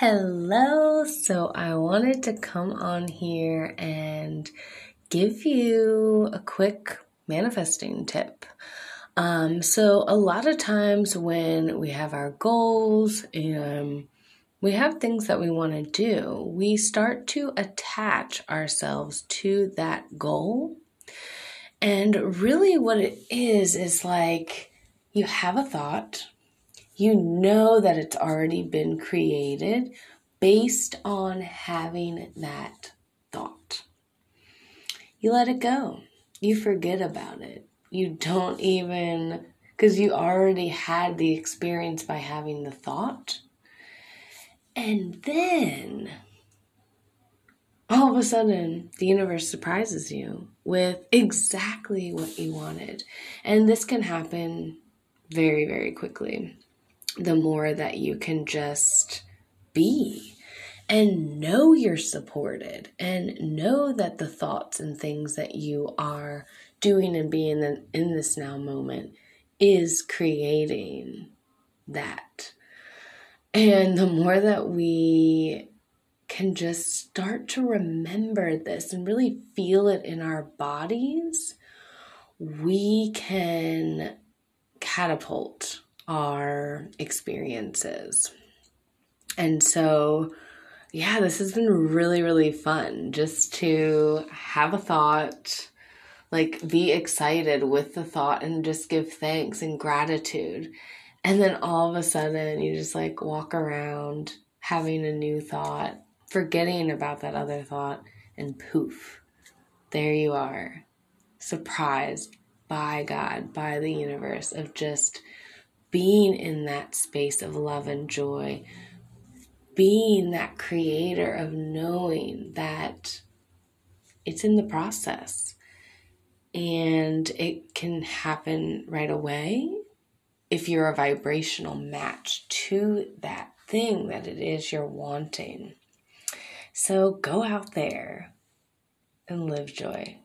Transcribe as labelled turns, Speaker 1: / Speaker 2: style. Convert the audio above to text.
Speaker 1: Hello. So I wanted to come on here and give you a quick manifesting tip. Um, so a lot of times when we have our goals and we have things that we want to do, we start to attach ourselves to that goal. And really, what it is is like you have a thought, you know that it's already been created based on having that thought. You let it go. You forget about it. You don't even, because you already had the experience by having the thought. And then all of a sudden, the universe surprises you with exactly what you wanted. And this can happen very, very quickly the more that you can just be and know you're supported and know that the thoughts and things that you are doing and being in, in this now moment is creating that. And the more that we can just start to remember this and really feel it in our bodies, we can catapult our experiences. And so, yeah, this has been really, really fun just to have a thought, like be excited with the thought and just give thanks and gratitude. And then all of a sudden, you just like walk around having a new thought, forgetting about that other thought, and poof, there you are, surprised by God, by the universe, of just being in that space of love and joy, being that creator of knowing that it's in the process and it can happen right away if you're a vibrational match to that thing that it is you're wanting. So go out there and live joy.